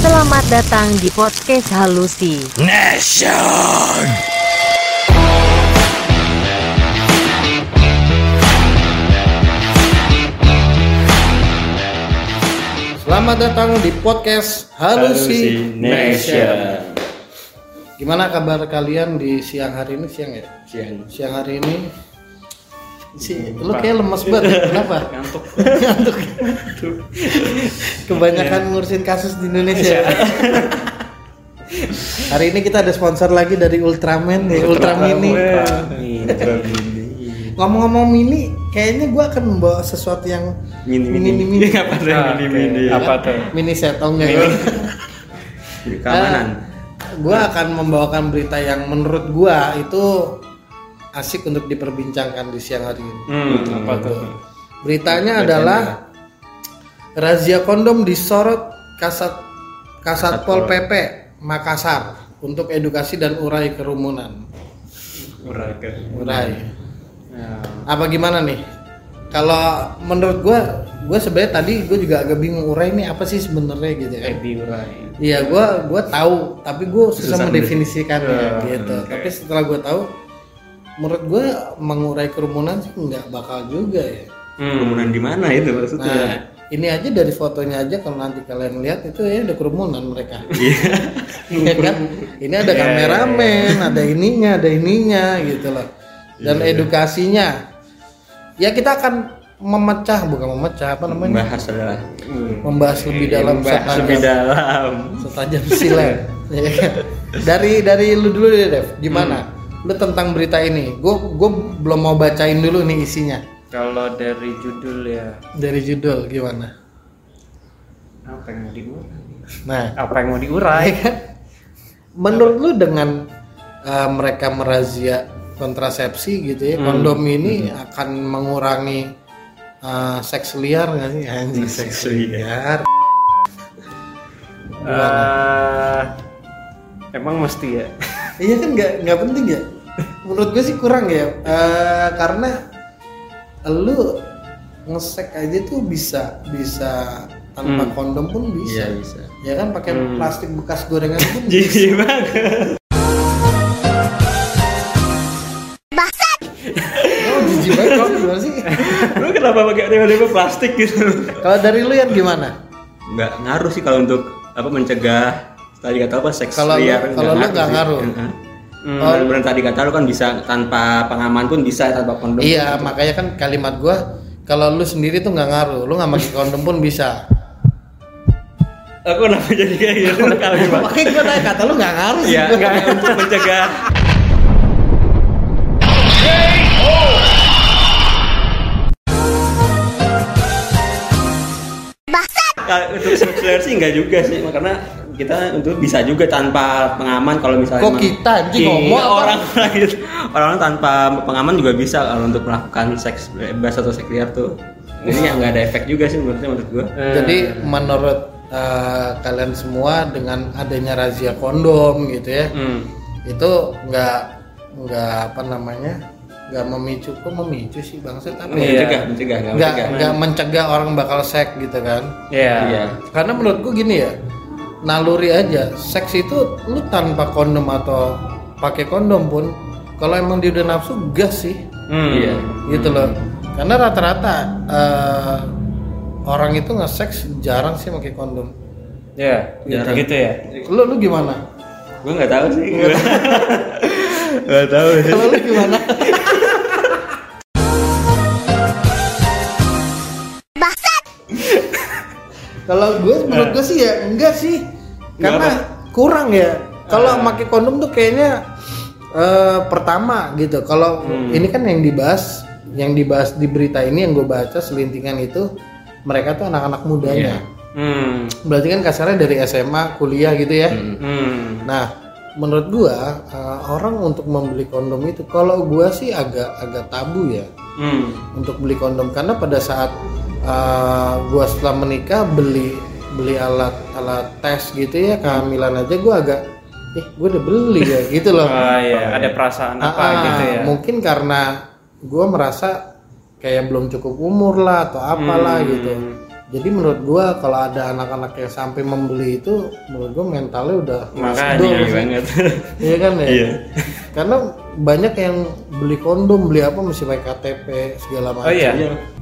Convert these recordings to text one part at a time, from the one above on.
Selamat datang di podcast Halusi. Nation. Selamat datang di podcast Halusi Nation. Gimana kabar kalian di siang hari ini? Siang ya? Siang. Siang hari ini si lu kayak lemes banget. Kenapa? Ngantuk. Ngantuk. Kebanyakan ngurusin kasus di Indonesia. hari ini kita ada sponsor lagi dari Ultraman nih, Ultra Mini. Ultra Mini. Ngomong-ngomong mini, kayaknya gua akan membawa sesuatu yang Mini mini mini. mini. Apa tuh mini mini? Apa tuh? Mini set oh enggak Mini. ya? Keamanan. gue akan membawakan berita yang menurut gua itu asik untuk diperbincangkan di siang hari ini. Hmm, apa tuh? Beritanya adalah razia kondom disorot Kasat Kasatpol PP Makassar untuk edukasi dan urai kerumunan. Uraga. Urai. Ya. Apa gimana nih? Kalau menurut gua, gua sebenarnya tadi gue juga agak bingung urai ini apa sih sebenarnya gitu kan. Ebi urai. Iya, gua gua tahu, tapi gua susah, Susah mendefinisikannya mendefinisikan. gitu. oke. Tapi setelah gua tahu, menurut gua mengurai kerumunan sih nggak bakal juga ya. Kerumunan di mana itu maksudnya? Nah, ini aja dari fotonya aja kalau nanti kalian lihat itu ya ada kerumunan mereka. Iya kan? Ini ada kameramen, ada ininya, ada ininya gitu loh. Dan edukasinya, ya kita akan memecah bukan memecah apa namanya? Bahas adalah Membahas lebih dalam Bahas setajam- lebih dalam. setajam silet Ya kan? dari dari lu dulu deh Dev gimana lu tentang berita ini. Gue gue belum mau bacain dulu nih isinya. Kalau dari judul ya. Dari judul gimana? Apa yang mau diurai? nah. Apa yang mau diurai? menurut lu dengan uh, mereka merazia kontrasepsi gitu ya kondom ini akan mengurangi uh, seks liar nggak sih? Anjing seks liar. Eh, emang mesti ya? Iya kan nggak nggak penting ya. Menurut gue sih kurang ya, Eh, karena lu ngesek aja tuh bisa bisa tanpa kondom pun bisa. Iya bisa. Ya kan pakai plastik bekas gorengan pun bisa. Jijik banget. Oh, jijik banget kamu gimana sih? Lu kenapa pakai tiba-tiba plastik gitu? Kalau dari lu yang gimana? Nggak ngaruh sih kalau untuk apa mencegah tadi kata apa seks Kalau liar kalau lu nggak ngaruh. Heeh. Dan benar tadi kata lu kan bisa tanpa pengaman pun bisa tanpa kondom. Iya, makanya kan kalimat gua kalau lu sendiri tuh nggak ngaruh, lu nggak pakai kondom pun bisa. Aku kenapa jadi kayak gitu kalimat? Makanya gua nanya kata lu nggak ngaruh sih. Ya, gua. enggak untuk mencegah untuk sebenarnya sih enggak juga sih karena kita untuk bisa juga tanpa pengaman kalau misalnya Kok kita, anjing, Iya, ngomong apa? orang orang gitu. orang tanpa pengaman juga bisa kalau untuk melakukan seks bebas atau seks liar tuh jadi nggak ada efek juga sih menurutnya menurut gua Jadi menurut uh, kalian semua dengan adanya razia kondom gitu ya, hmm. itu nggak nggak apa namanya nggak memicu kok memicu sih bangsat apa ya? mencegah mencegah nggak Nggak mencegah nggak mencegah orang bakal seks gitu kan? Iya. iya Karena menurutku gini ya, naluri aja seks itu lu tanpa kondom atau pakai kondom pun kalau emang dia udah nafsu gas sih Hmm. iya gitu loh karena rata-rata eh, orang itu nge-seks jarang sih pakai kondom Iya. Jarang. Gitu ya. lu lu gimana gua nggak tahu sih nggak tahu sih kalau lu gimana kalau gue menurut gue sih ya enggak sih. Karena kurang ya. Kalau pakai kondom tuh kayaknya eh, pertama gitu. Kalau ini kan yang dibahas yang dibahas di berita ini yang gue baca selintingan itu mereka tuh anak-anak mudanya. Hmm. berarti kan kasarnya dari SMA kuliah gitu ya. Hmm. Nah, menurut gua eh, orang untuk membeli kondom itu kalau gua sih agak agak tabu ya. Hmm. untuk beli kondom. Karena pada saat eh, gua setelah menikah beli beli alat alat tes gitu ya kehamilan aja gua agak eh gua udah beli ya gitu loh. Oh iya, ada perasaan apa Ah, ah, gitu ya. Mungkin karena gua merasa kayak belum cukup umur lah atau apalah Hmm. gitu. jadi menurut gua kalau ada anak-anak yang sampai membeli itu menurut gua mentalnya udah Makanya, banget. Iya kan ya? Iya. Karena banyak yang beli kondom, beli apa mesti pakai KTP segala macam. Oh iya.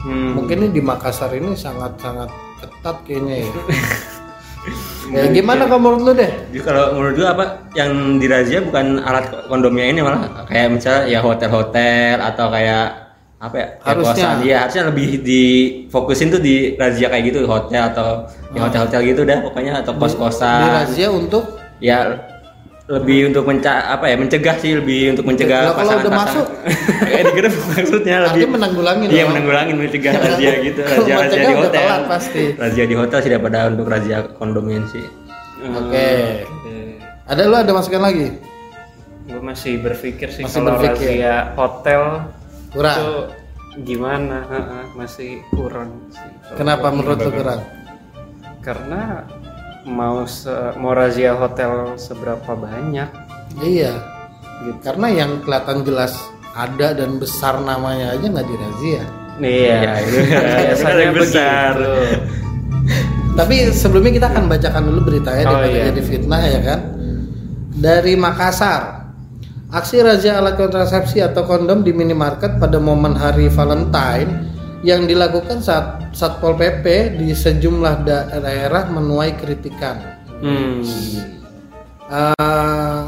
Hmm. Mungkin ini di Makassar ini sangat-sangat ketat kayaknya ya. ya gimana kalau menurut lu deh? Jadi kalau menurut gua apa yang dirazia bukan alat kondomnya ini malah kayak misalnya ya hotel-hotel atau kayak apa ya Harusnya. Iya, harusnya lebih difokusin tuh di razia kayak gitu hotel atau ya hotel-hotel gitu dah pokoknya atau Di kos-kosan. razia untuk Ya lebih untuk menca apa ya mencegah sih lebih untuk mencegah Lah, kalau udah masuk? kayak digerem maksudnya lebih menanggulangi iya menanggulangi mencegah razia gitu razia razia di hotel telat pasti. razia di hotel sih daripada untuk razia kondomnya sih Oke. Ada lu ada masukan lagi? Gue masih berpikir sih Masih kalau berpikir. razia hotel Kurang. itu gimana? Heeh, masih kurang sih. Kenapa menurut lu kurang? Karena mau se- mau razia hotel seberapa banyak Iya. gitu. Karena yang kelihatan jelas ada dan besar namanya aja nggak dirazia. Iya, biasanya Yang besar. begitu. Tapi sebelumnya kita akan bacakan dulu beritanya Oh, daripada iya. jadi fitnah ya kan. Dari Makassar. Aksi razia alat kontrasepsi atau kondom di minimarket pada momen hari Valentine yang dilakukan saat Satpol PP di sejumlah daerah menuai kritikan. Hmm. Eh,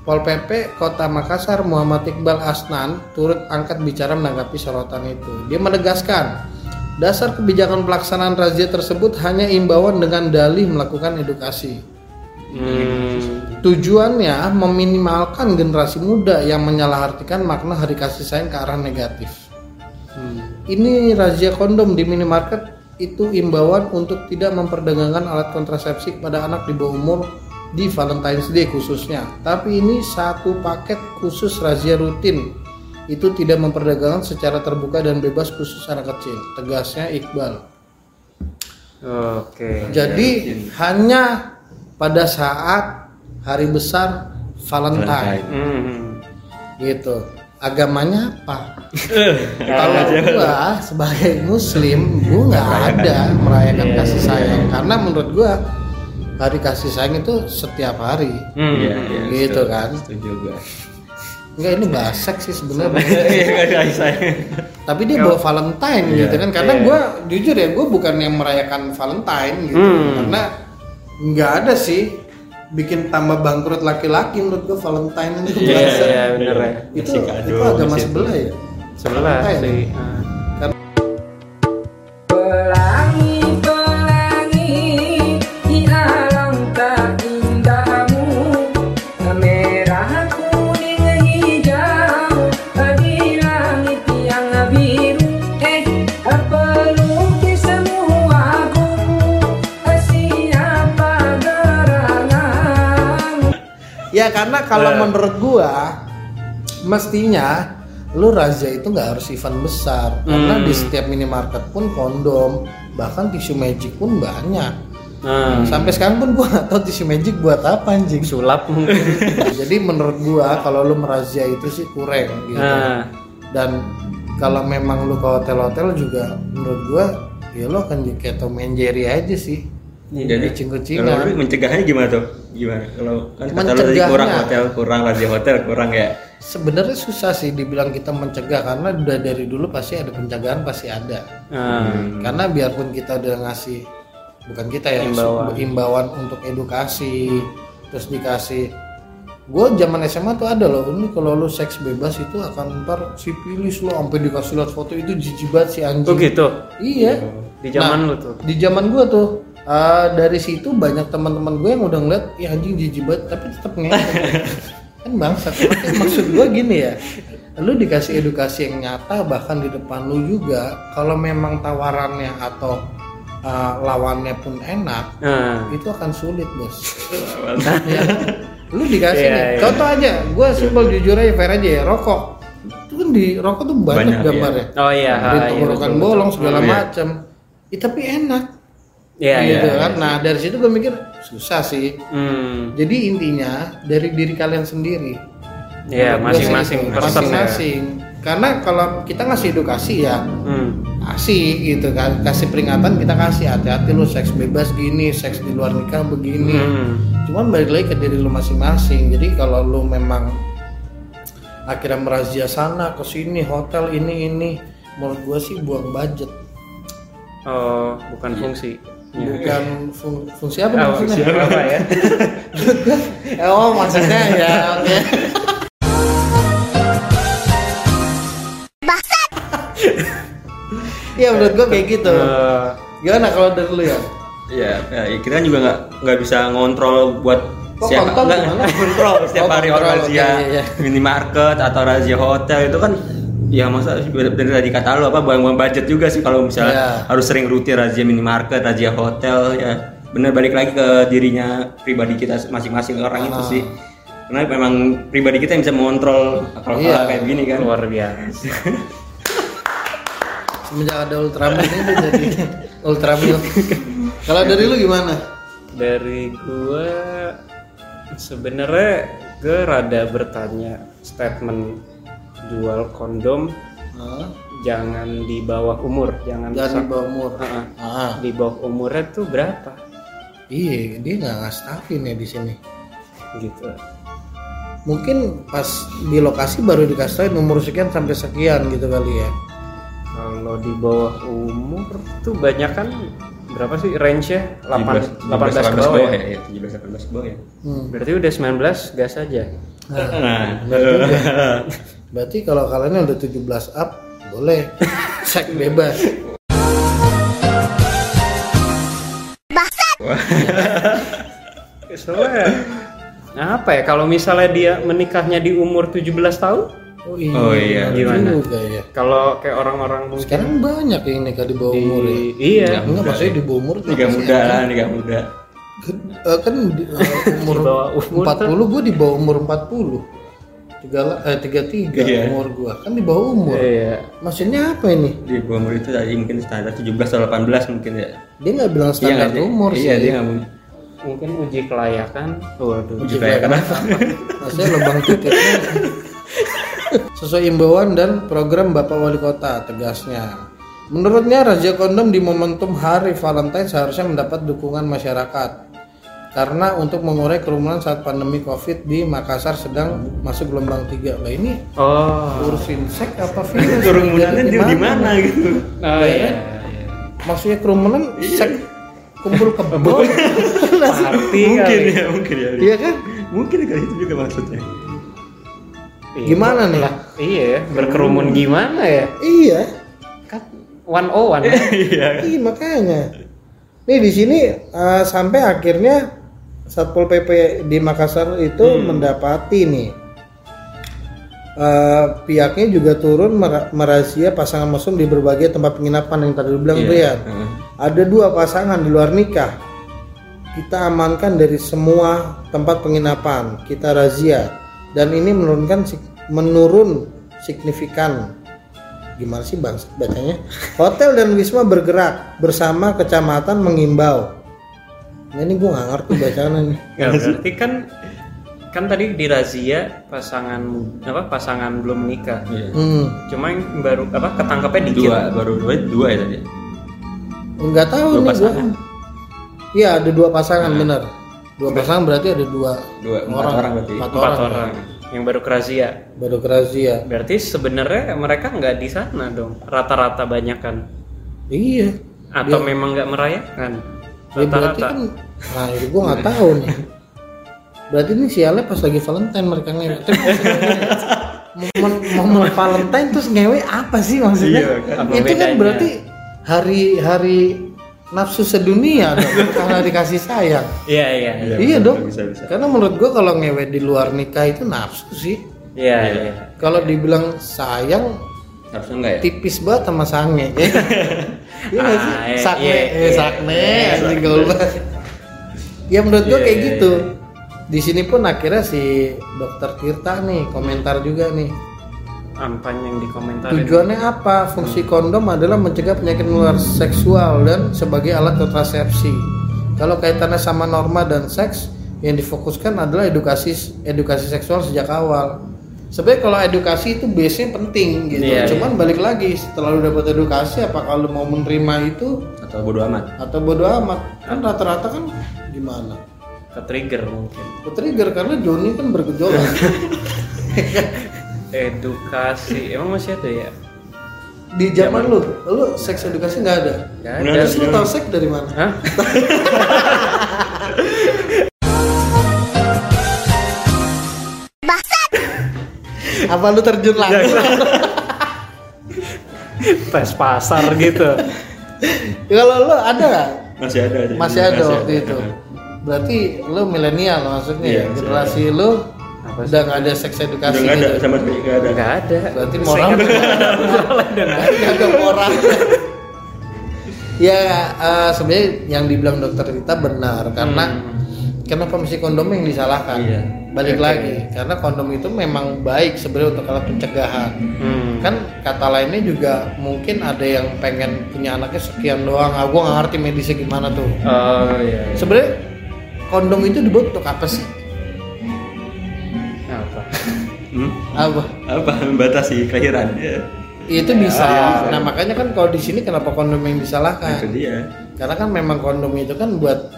Pol PP Kota Makassar Muhammad Iqbal Asnan turut angkat bicara menanggapi sorotan itu. Dia menegaskan, dasar kebijakan pelaksanaan razia tersebut hanya imbauan dengan dalih melakukan edukasi. Hmm. Tujuannya meminimalkan generasi muda yang menyalahartikan makna hari kasih sayang ke arah negatif. Ini razia kondom di minimarket itu imbauan untuk tidak memperdagangkan alat kontrasepsi kepada anak di bawah umur di Valentine's Day khususnya. Tapi ini satu paket khusus razia rutin. Itu tidak memperdagangkan secara terbuka dan bebas khusus anak kecil. Tegasnya Iqbal. Oke. Jadi hanya pada saat hari besar Valentine, Hmm. gitu. Agamanya apa? Kalau gua sebagai muslim, gua nggak ada merayakan kasih sayang karena menurut gua hari kasih sayang itu setiap hari. Hmm. iya iya Gitu setuju- kan. setuju gua Enggak ini bahas seks sih sebenarnya. iya Tapi dia bawa Valentine gitu kan karena gua jujur ya gua bukan yang merayakan Valentine gitu Hmm. karena nggak ada sih bikin tambah bangkrut laki-laki menurut gua Valentine itu Iya, iya bener ya. itu kado itu agama sebelah ya Sebelah sih. Ah. Ya karena kalau Eh. menurut gua mestinya lu razia itu nggak harus event besar karena Hmm. di setiap minimarket pun kondom bahkan tisu magic pun banyak Hmm. sampai sekarang pun gua nggak tahu tisu magic buat apa anjing Sulap mungkin. jadi menurut gua kalau lu merazia itu sih kurang gitu Nah. dan kalau memang lu ke hotel-hotel juga menurut gua ya lu akan kayak Tom and Jerry aja sih jadi kucing-kucingan. kalau lu mencegahnya gimana tuh gimana kalau kan kata lu tadi kurang hotel kurang razia hotel kurang ya sebenarnya susah sih dibilang kita mencegah karena udah dari dulu pasti ada pencegahan pasti ada Hmm. karena biarpun kita udah ngasih bukan kita ya Himbauan. su- himbauan untuk edukasi terus dikasih gue zaman SMA tuh ada loh ini kalau lu seks bebas itu akan ntar sipilis lo sampai dikasih lihat foto itu jijibat si anjing Oh gitu. iya Di zaman Nah, lu tuh. di zaman gue tuh eh, dari situ banyak teman-teman gue yang udah ngeliat ya anjing jijibat tapi tetap ngeyel kan bangsat. Maksud gue gini ya lu dikasih edukasi yang nyata bahkan di depan lu juga kalau memang tawarannya atau eh, lawannya pun enak Nah. itu akan sulit bos. Ya, lu dikasih Iya, nih. contoh aja gue simpel jujur aja fair aja ya rokok. Itu kan di rokok tuh banyak, Banyak, iya. gambarnya. Oh iya. di ha, iya, tenggorokan bolong segala Iya. macam Ya, tapi enak Iya iya. gitu kan nah dari situ gue mikir susah sih Hmm. jadi intinya dari diri kalian sendiri Iya gue sih masing-masing person ya. masing-masing karena kalau kita ngasih edukasi ya Hmm. kasih gitu kan kasih peringatan kita kasih hati-hati lu seks bebas gini seks di luar nikah begini Hmm. cuman balik lagi ke diri lu masing-masing jadi kalau lu memang akhirnya merazia sana ke sini hotel ini ini menurut gua sih buang budget Oh, bukan fungsi. Bukan fung- fungsi apa Ah, maksudnya fungsi apa ya? oh maksudnya ya oke Iya menurut gua kayak gitu. Eh, Gimana kalau dari lu ya? Iya, ya, kita kan juga nggak nggak bisa ngontrol buat Kok siapa nggak kontrol setiap Oh, hari kontrol, orang razia oke, iya, iya. minimarket atau razia hotel itu kan ya masa dari tadi kata lu apa buang-buang budget juga sih kalau misalnya Iya. harus sering rutin razia minimarket, razia hotel ya bener balik lagi ke dirinya pribadi kita masing-masing orang itu Ah. sih karena memang pribadi kita yang bisa mengontrol kalau Iya. kayak gini kan luar biasa. Semenjak ada Ultraman ini jadi Ultramil. kalau dari lu gimana? Dari gua sebenarnya gue rada bertanya statement jual kondom Hah? jangan di bawah umur, jangan Jangan di bawah umur. Heeh. Ah, di bawah umurnya tuh berapa iya, dia nggak ngastafin ya di sini. gitu. Mungkin pas di lokasi baru dikasih umur sekian sampai sekian gitu kali ya. Kalau di bawah umur tuh banyak kan berapa sih range-nya? 8, 18, ke bawah ya? ya 17 18 ke bawah ya Hmm. Berarti udah 19 gas aja. nah juga. Berarti kalau kalian udah 17 up boleh seks bebas. Soalnya apa ya kalau misalnya dia menikahnya di umur 17 tahun? Oh iya. Oh iya, gimana? Juga ya. Kalau kayak orang-orang mungkin Sekarang banyak yang nikah di bawah umur ya. di, iya Enggak maksudnya di bawah umur nikah muda lah nikah muda Kan, eh, kan di, eh, umur Di bawah umur 40 gue di bawah umur 40 tiga eh, tiga tiga Iya. umur gua. Kan di bawah umur. Iya. Maksudnya apa ini? Di bawah umur itu tadi mungkin standar 17 atau 18 mungkin ya. Dia nggak bilang standar nggak sih? umur iya sih. dia nggak mau mungkin uji kelayakan. Waduh. Uji kelayakan apa? Maksudnya lubang titiknya. Sesuai imbauan dan program Bapak Wali Kota tegasnya. Menurutnya razia kondom di momentum Hari Valentine seharusnya mendapat dukungan masyarakat karena untuk mengurai kerumunan saat pandemi COVID di Makassar sedang masuk gelombang 3 lah ini oh. urusin seks apa virus? Kerumunannya di mana gitu? Oh iya maksudnya kerumunan seks kumpul kebo. Party mungkin kali. ya mungkin ya. Iya kan? Mungkin kali itu juga maksudnya. Iya. gimana nih? iya ya, berkerumun gimana ya? Iya. Kan one oh one iya iya makanya. Nih di sini eh, sampai akhirnya satpol pp di Makassar itu mendapati nih eh, pihaknya juga turun mer- merazia pasangan mesum di berbagai tempat penginapan yang tadi bilang Iya. Brian. Heeh. Ada dua pasangan di luar nikah. Kita amankan dari semua tempat penginapan. Kita razia dan ini menurunkan menurun signifikan. Gimana sih bang bacanya? Hotel dan wisma bergerak bersama kecamatan mengimbau. Nah, ini gue nggak ngerti bacaan ini. Nggak, berarti kan kan tadi di razia pasangan apa pasangan belum menikah Iya. Hmm, cuma yang baru apa ketangkapnya dikit dua baru dua dua ya tadi nggak tahu Dua nih gue. pasangan. Iya ada dua pasangan benar. Dua pasangan berarti ada dua dua empat orang, berarti Empat empat orang. orang yang baru ke razia Baru ke razia. berarti sebenarnya mereka nggak di sana dong rata-rata banyak kan Iya. atau memang nggak merayakan Ya, berarti kan, nah itu gue nggak tahu nih. Berarti ini sialnya pas lagi Valentine mereka ngewe. Momen, momen Valentine terus ngewe apa sih maksudnya? Iya, kan. Itu kan berarti hari-hari nafsu sedunia dong, bukan hari kasih sayang. iya iya iya iya bisa, dong. bisa, bisa. Karena menurut gue kalau ngewe di luar nikah itu nafsu sih. iya iya Kalau dibilang sayang harusnya enggak ya tipis banget sama sange. Iya nggak sih? Ah, iya, Sakne, iya, eh, iya. sakne, Iya, anjing gaul banget. Ya menurut gua Iya, kayak gitu. Di sini pun akhirnya si dokter Tirta nih komentar juga nih. ampan yang dikomentarin Tujuannya apa? Fungsi kondom adalah mencegah penyakit menular seksual dan sebagai alat kontrasepsi. Kalau kaitannya sama norma dan seks, yang difokuskan adalah edukasi edukasi seksual sejak awal. Sebenarnya kalau edukasi itu base-nya penting gitu. Iya, Cuman balik lagi setelah lu dapat edukasi apakah lu mau menerima itu atau bodo amat atau bodo amat? Kan rata-rata kan gimana? ke trigger mungkin Ke-trigger karena Joni kan bergejolak. edukasi emang masih ada ya Di zaman lu, lu seks edukasi nggak ada. nggak Bener. ada Terus lu tahu seks dari mana? Hah? Apa lu terjun langsung? tes pasar gitu Kalau lu ada nggak? masih ada sih. Masih ada waktu itu. Berarti lu milenial maksudnya Iya, ya? masih generasi lu Apa udah nggak ada seks udah edukasi nggak ada gitu. sama sekali nggak ada nggak ada Berarti moral nggak ada moral. ya eh, sebenarnya yang dibilang dokter Rita benar karena kenapa mesti kondom yang disalahkan? Iya. Balik lagi karena kondom itu memang baik sebenarnya untuk alat pencegahan. Hmm. Kan kata lainnya juga mungkin ada yang pengen punya anaknya sekian doang. Ah, nggak ngerti medisnya gimana tuh. oh iya, iya. Sebenarnya kondom itu dibuat untuk apa sih? apa Hmm? Apa? apa membatasi kelahiran ya Itu bisa. Nah makanya kan kalau di sini kenapa kondom yang itu disalahkan? dia Karena kan memang kondom itu kan buat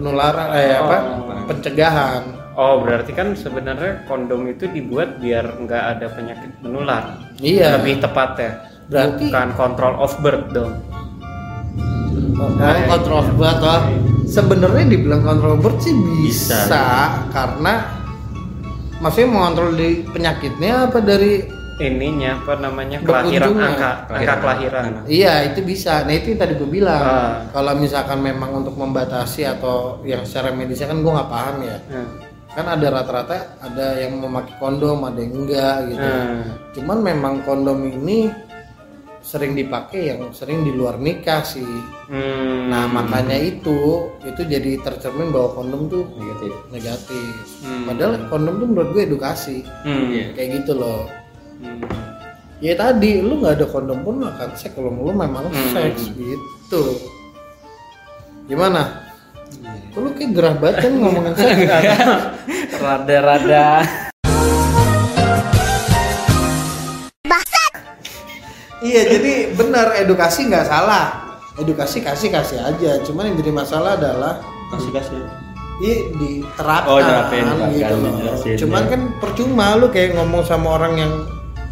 penularan, eh apa? Pencegahan. oh berarti kan sebenarnya kondom itu dibuat biar nggak ada penyakit menular Iya. lebih tepat ya Berarti- bukan control of birth dong Oh, kontrol buat oh. Sebenarnya dibilang kontrol birth sih bisa, Bisa. karena maksudnya mengontrol di penyakitnya apa dari ininya apa namanya kelahiran angka angka kelahiran Iya itu bisa. Nah itu yang tadi gue bilang. Ah. Kalau misalkan memang untuk membatasi atau yang secara medisnya kan gue nggak paham ya. Hmm. Kan ada rata-rata ada yang memakai kondom, ada yang enggak gitu. Hmm. Cuman memang kondom ini sering dipakai yang sering di luar nikah sih. Hmm. Nah makanya itu itu jadi tercermin bahwa kondom tuh negatif negatif. Hmm. Padahal kondom tuh menurut gue edukasi. Hmm. Kayak gitu loh. Hmm. Ya tadi lu nggak ada kondom pun lu akan seks kalau lu memang Hmm. seks gitu. Gimana? Kok lu kayak gerah banget kan ngomongin seks? rada-rada iya jadi benar edukasi nggak salah. Edukasi kasih kasih aja. Cuman yang jadi masalah adalah kasih kasih Iya diterapkan Oh, terapin, gitu loh. Cuman ya. kan percuma lu kayak ngomong sama orang yang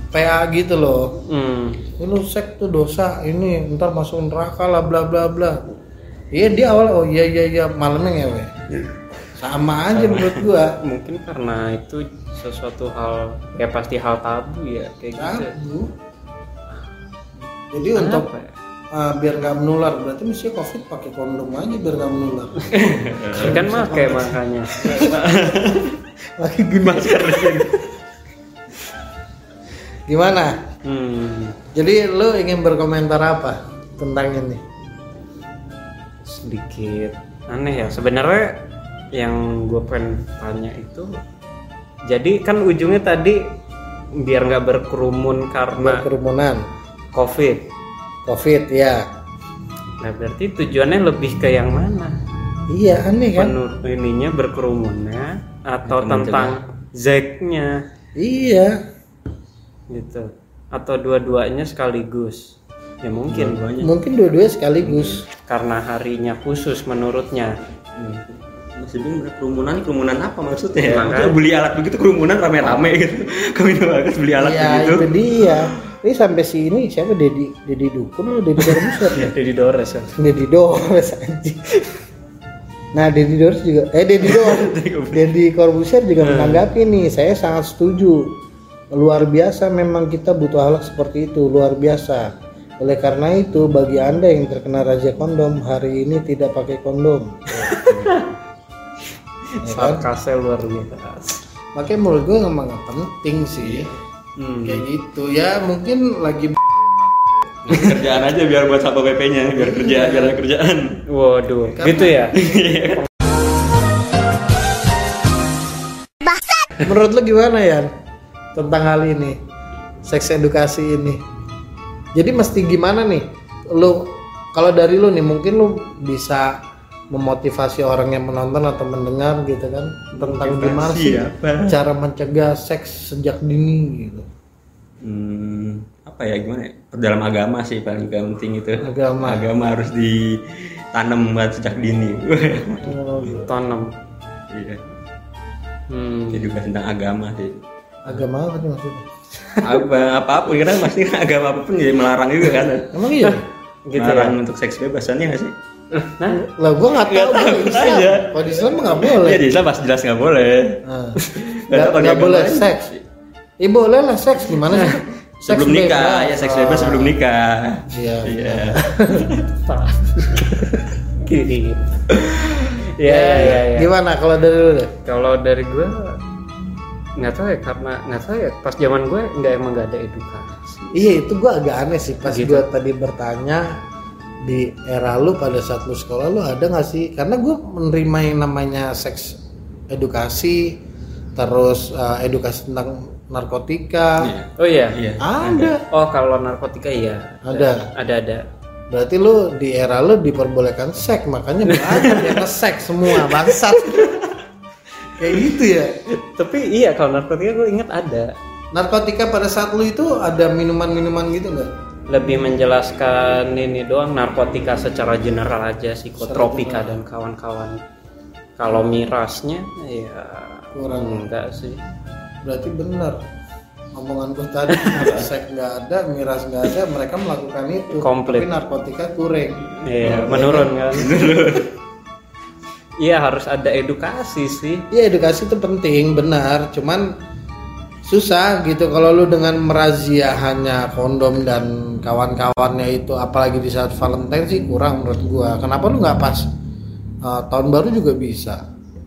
PA gitu loh. hmm. Ini lu seks tuh dosa, ini ntar masuk neraka lah bla bla bla. Iya dia awal oh iya iya iya malamnya ngewe. Sama aja menurut gua. mungkin karena itu sesuatu hal ya pasti hal tabu ya kayak gitu Tabu. Jadi untuk Kenapa ya? uh, biar nggak menular berarti mesti covid pakai kondom aja biar nggak menular. kan make makanya Lagi gimana? Gimana? hmm. Jadi lu ingin berkomentar apa tentang ini? sedikit aneh ya sebenarnya yang gue pengen tanya itu jadi kan ujungnya tadi biar nggak berkerumun karena Kerumunan, covid covid ya. nah berarti tujuannya lebih ke yang mana Iya aneh kan? Menurut ininya berkerumunnya atau tentang zeknya Iya. Gitu. Atau dua-duanya sekaligus. Ya mungkin. Mungkin dua-duanya sekaligus. karena harinya khusus menurutnya. Masih bingung kerumunan kerumunan apa maksudnya? Ya? Maksudnya beli alat begitu kerumunan rame-rame gitu. Kami tuh bagus beli alat Iya begitu. itu dia. Ini sampai sini siapa? Dedi Dedi Dukun atau Dedi ya? jadi Dores ya. Dedi Dores anjing. Nah Dedi Dores juga eh Dedi Dores Dedi Corbuzier juga menanggapi nih. Saya sangat setuju luar biasa memang kita butuh alat seperti itu luar biasa. Oleh karena itu bagi anda yang terkena razia kondom hari ini tidak pakai kondom. Sarkasnya luar biasa. Makanya menurut gue emang nggak penting sih. Hmm. kayak gitu. Ya mungkin lagi kerjaan aja biar buat satpol pp nya biar kerja biar ada kerjaan. Waduh, gitu ya? menurut lu gimana ya tentang hal ini seks edukasi ini jadi mesti gimana nih lu kalau dari lu nih mungkin lu bisa memotivasi orang yang menonton atau mendengar gitu kan tentang gimana Motivasi sih apa? cara mencegah seks sejak dini gitu Hmm, apa ya gimana ya? dalam agama sih paling penting itu Agama. agama harus ditanam buat sejak dini Oh, gitu. tanam iya hmm. jadi juga tentang agama sih agama apa nih maksudnya? Apa apa pun karena pasti kan agama apa pun jadi melarang juga kan? Emang iya? Gitu melarang ya untuk seks bebasannya nggak sih? Nah lah gua nggak tahu tahu, gua Islam aja. kalau di Islam mah nggak boleh. Ya di Islam pasti jelas nggak boleh. Nah, tahu agama boleh lain. seks. Iya boleh lah seks. Gimana sih? Seks sebelum nikah bebas. ya seks bebas sebelum nikah. Iya. iya. Gini. ya ya ya, ya. gimana kalau dari lu deh? Kalau dari gue nggak tahu ya karena nggak tahu ya pas zaman gue nggak emang nggak ada edukasi Iya itu gua agak aneh sih pas Gitu. gua tadi bertanya di era lu pada saat lu sekolah lu ada nggak sih? Karena gua menerima yang namanya seks edukasi, terus uh, edukasi tentang narkotika, Iya. oh iya iya ada, oh kalau narkotika iya ada. ada ada Berarti lu di era lu diperbolehkan seks, makanya belajar ya ke seks semua bangsat. Kayak gitu ya. tapi iya kalau narkotika gue inget ada Narkotika pada saat lu itu ada minuman-minuman gitu nggak? lebih menjelaskan ini doang narkotika secara general aja psikotropika dan kawan-kawan kalau mirasnya ya Kurang. enggak sih Berarti benar omongan gue tadi seks nggak ada, miras nggak ada, mereka melakukan itu. Komplit. Tapi narkotika kurang. iya menurun kan iya harus ada edukasi sih Iya edukasi itu penting, benar. Cuman susah gitu kalau lu dengan merazia hanya kondom dan kawan-kawannya itu, apalagi di saat Valentine sih kurang menurut gua. Kenapa lu nggak pas uh, tahun baru juga bisa?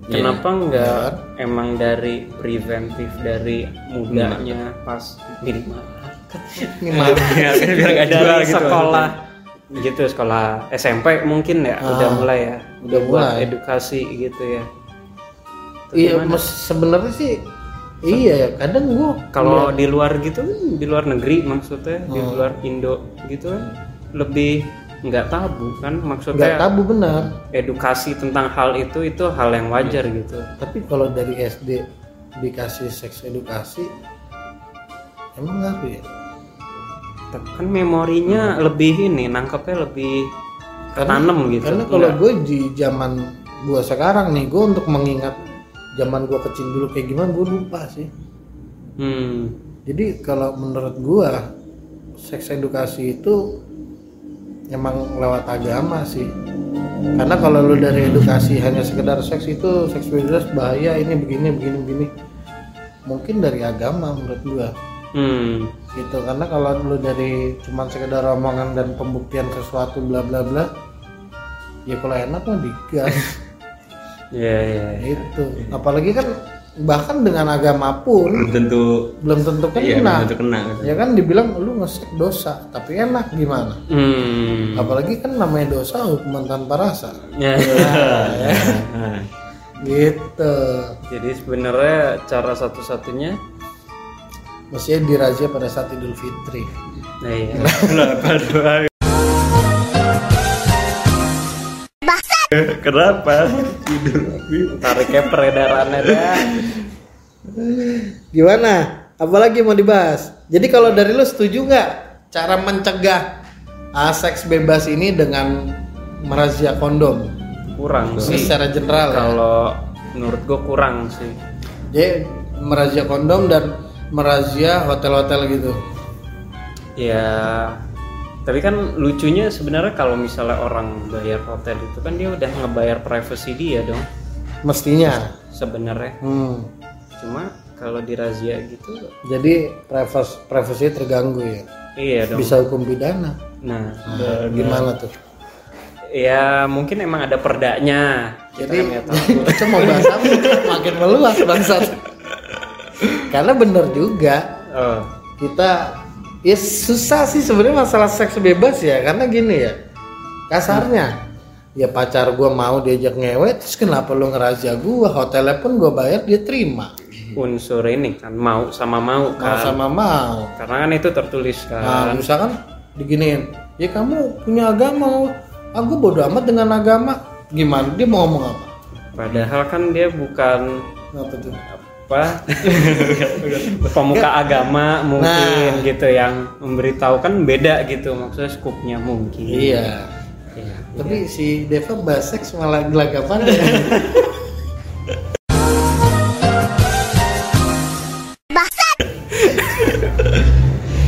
Kenapa Iya. enggak emang dari preventif dari mudanya pas minimal? Iya, biar nggak jual gitu sekolah gitu sekolah SMP mungkin ya udah mulai ya udah buat mulai. edukasi gitu ya iya, mes- sebenarnya sih iya ya. Kadang gua kalau di luar gitu di luar negeri maksudnya di Hmm. luar Indo gitu kan lebih nggak tabu kan nggak maksudnya tabu benar. edukasi tentang hal itu itu hal yang wajar gitu Tapi kalau dari SD dikasih seks edukasi, emang nggak ya? kan memorinya lebih ini nangkepnya lebih ketanam gitu Karena kalau gue di zaman gue sekarang nih, gue untuk mengingat zaman gue kecil dulu kayak gimana, gue lupa sih. hmm. Jadi kalau menurut gue seks edukasi itu emang lewat agama sih. Karena kalau lu dari edukasi hanya sekedar seks itu seks bebas bahaya ini begini begini begini. Mungkin dari agama menurut gua Hmm. Gitu. Karena kalau lu dari cuman sekedar omongan dan pembuktian sesuatu bla bla bla ya kalau enak mah digas. Ya ya itu apalagi kan bahkan dengan agama pun belum tentu. belum tentu kena. Iya belum tentu kena gitu. ya kan dibilang lu ngesek dosa tapi enak gimana? Hmm. apalagi kan namanya dosa hukuman tanpa rasa. Ya, Nah, gitu. Jadi sebenarnya cara satu-satunya mestinya dirazia pada saat idul fitri. Nah iya. Kenapa tidur tariknya peredarannya dah. Gimana? Apalagi mau dibahas? Jadi kalau dari lu setuju nggak cara mencegah ah, seks bebas ini dengan merazia kondom? Kurang sih secara general ya. kalau menurut gue kurang sih. Jadi merazia kondom dan merazia hotel-hotel gitu? Ya tapi kan lucunya sebenarnya kalau misalnya orang bayar hotel itu kan dia udah ngebayar privacy dia dong. Mestinya. Sebenarnya. Hmm. cuma kalau dirazia gitu jadi privasi privasi terganggu ya? Iya dong. Bisa hukum pidana? Nah Nah, gimana tuh? Ya mungkin emang ada perdanya. Jadi kita mau bahas apa? Makin meluas bangsat karena bener juga. Oh kita ya susah sih sebenarnya masalah seks bebas ya. Karena gini ya kasarnya. Ya pacar gua mau diajak ngewe terus kenapa lu ngerazia gua? Hotelnya pun gua bayar dia terima. Unsur ini kan mau sama mau mau kan. sama mau. Karena kan itu tertulis nah kan misalkan diginiin ya kamu punya agama aku bodo amat dengan agama. Gimana? Dia mau ngomong apa? Padahal kan dia bukan Apa tuh? Apa pemuka agama mungkin Nah. gitu yang memberitahu kan beda gitu maksudnya skupnya mungkin. Iya. Iya. Tapi si Deva bahas seks malah gelagapan.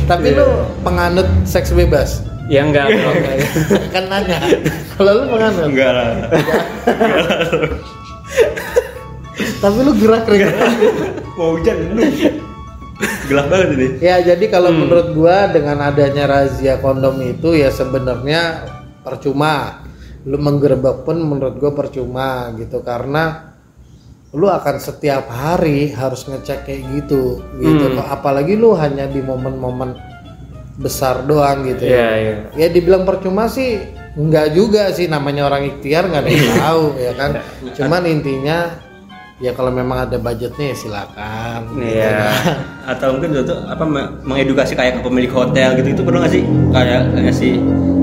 Tapi lu penganut seks bebas? Ya enggak enggak. kan nanya. Kalau lu penganut? Enggak lah. Tapi lu gerak gerak. Mau hujan lu. Gelap banget ini. ya jadi kalau menurut gua dengan adanya razia kondom itu ya sebenarnya percuma. Lu menggerebek pun menurut gua percuma gitu karena lu akan setiap hari harus ngecek kayak gitu gitu Hmm. apalagi lu hanya di momen-momen besar doang gitu ya iya. ya dibilang percuma sih enggak juga sih namanya orang ikhtiar nggak ada yang tahu ya kan cuman intinya ya kalau memang ada budgetnya ya silakan gitu Iya. kan. Atau mungkin itu apa me- mengedukasi kayak ke pemilik hotel gitu itu perlu nggak sih? Kayak ngasih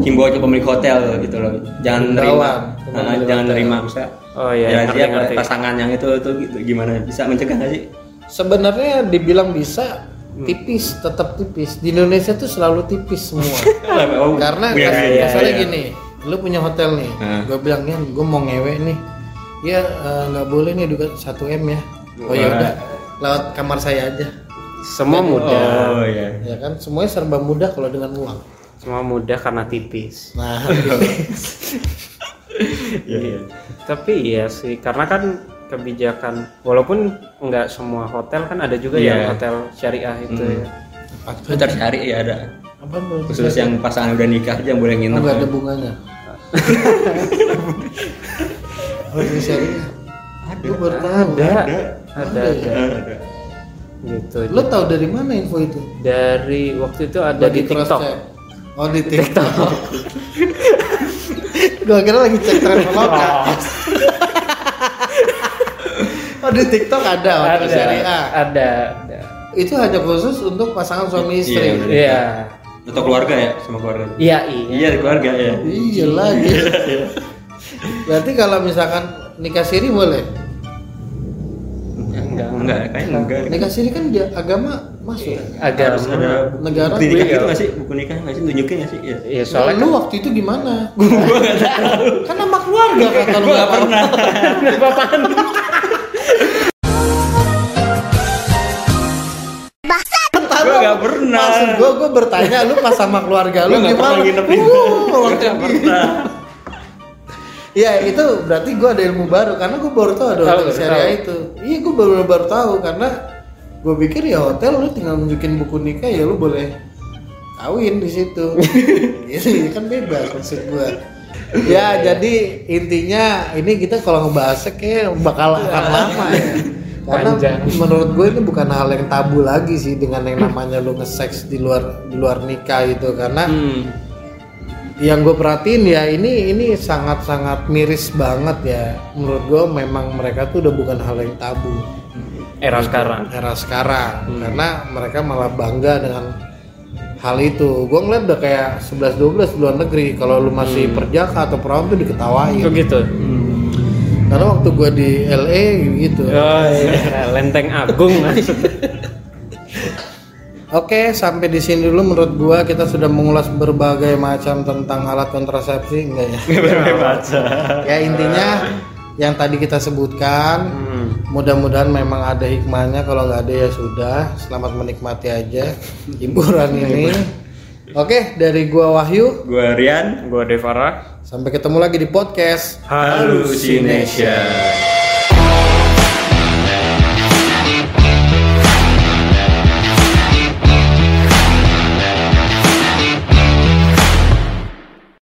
himbauan ke pemilik hotel gitu loh. Jangan nerima, ke Nah, jangan hotel. nerima bisa. Oh iya, ya, ngerti, dia ngerti. pasangan yang itu itu gitu gimana bisa mencegah nggak sih? sebenarnya dibilang bisa tipis tetap tipis di Indonesia tuh selalu tipis semua karena kas- iya, misalnya iya. gini lu punya hotel nih Nah. gue bilang ya gue mau ngewe nih ya eh, nggak boleh nih juga 1 m ya oh ya udah lewat kamar saya aja Semua mudah. Oh iya. ya kan semuanya serba mudah kalau dengan uang Semua mudah karena tipis. nah Iya, iya. Tapi iya sih, karena kan kebijakan walaupun nggak semua hotel kan ada juga Iya. yang hotel syariah itu Hmm. ya. Itu tercari ya ada. apa Khusus yang pasangan udah nikah aja yang boleh nginep. nggak ada bunganya oh ini syariah gue baru tahu Ada, ada, Ada ada, ya? Ada. gitu. lo tahu dari mana info itu Dari waktu itu ada di cross TikTok. check. Oh di TikTok. Gua kira lagi cek traveloka. oh di TikTok ada Ada, syariah. ada, ada. Itu hanya khusus untuk pasangan suami istri. Iya, Iya, Atau keluarga ya sama keluarga. iya, iya. Iya keluarga ya. Iya lagi. Berarti kalau misalkan nikah siri boleh. Enggak, Enggak, kayak enggak. Nikah siri kan dia agama masuk. agak Harus ada Negara bukti nikah iya. gitu nggak sih? Buku nikah nggak sih? Tunjukin nggak sih? Iya. Iya, soalnya lu waktu itu gimana? kan nama keluarga kata lu nggak pernah. Gua nggak pernah. Maksud gua gua bertanya lu pas sama keluarga lu Gua nggak gimana? pernah nginep di Uh, waktu Nggak itu. pernah. Ya itu berarti gua ada ilmu baru karena gua baru tahu ada hotel syariah itu. Iya gua baru baru tahu karena gua pikir ya hotel lu tinggal nunjukin buku nikah ya lu boleh kawin di situ. gitu kan bebas maksud gua. Ya jadi intinya ini kita kalau ngebahasnya kayak bakal akan lama ya. Karena Panjang. menurut gue ini bukan hal yang tabu lagi sih dengan yang namanya lu nge-sex di luar di luar nikah gitu karena Hmm. Yang gue perhatiin ya ini ini sangat sangat miris banget ya. Menurut gue memang mereka tuh udah bukan hal yang tabu. Era sekarang. era sekarang. Karena mereka malah bangga dengan hal itu. Gue ngeliat udah kayak 11-12 di luar negeri. Kalau lu masih perjaka atau perawan tuh diketawain. Begitu. karena waktu gue di LA gitu. Oh iya, Lenteng Agung Oke, sampai di sini dulu menurut gua kita sudah mengulas berbagai macam tentang alat kontrasepsi enggak ya? ya intinya yang tadi kita sebutkan Hmm. mudah-mudahan memang ada hikmahnya kalau nggak ada ya sudah selamat menikmati aja hiburan ini oke dari gua Wahyu Gua Rian. Gua Devara. sampai ketemu lagi di podcast Halusination.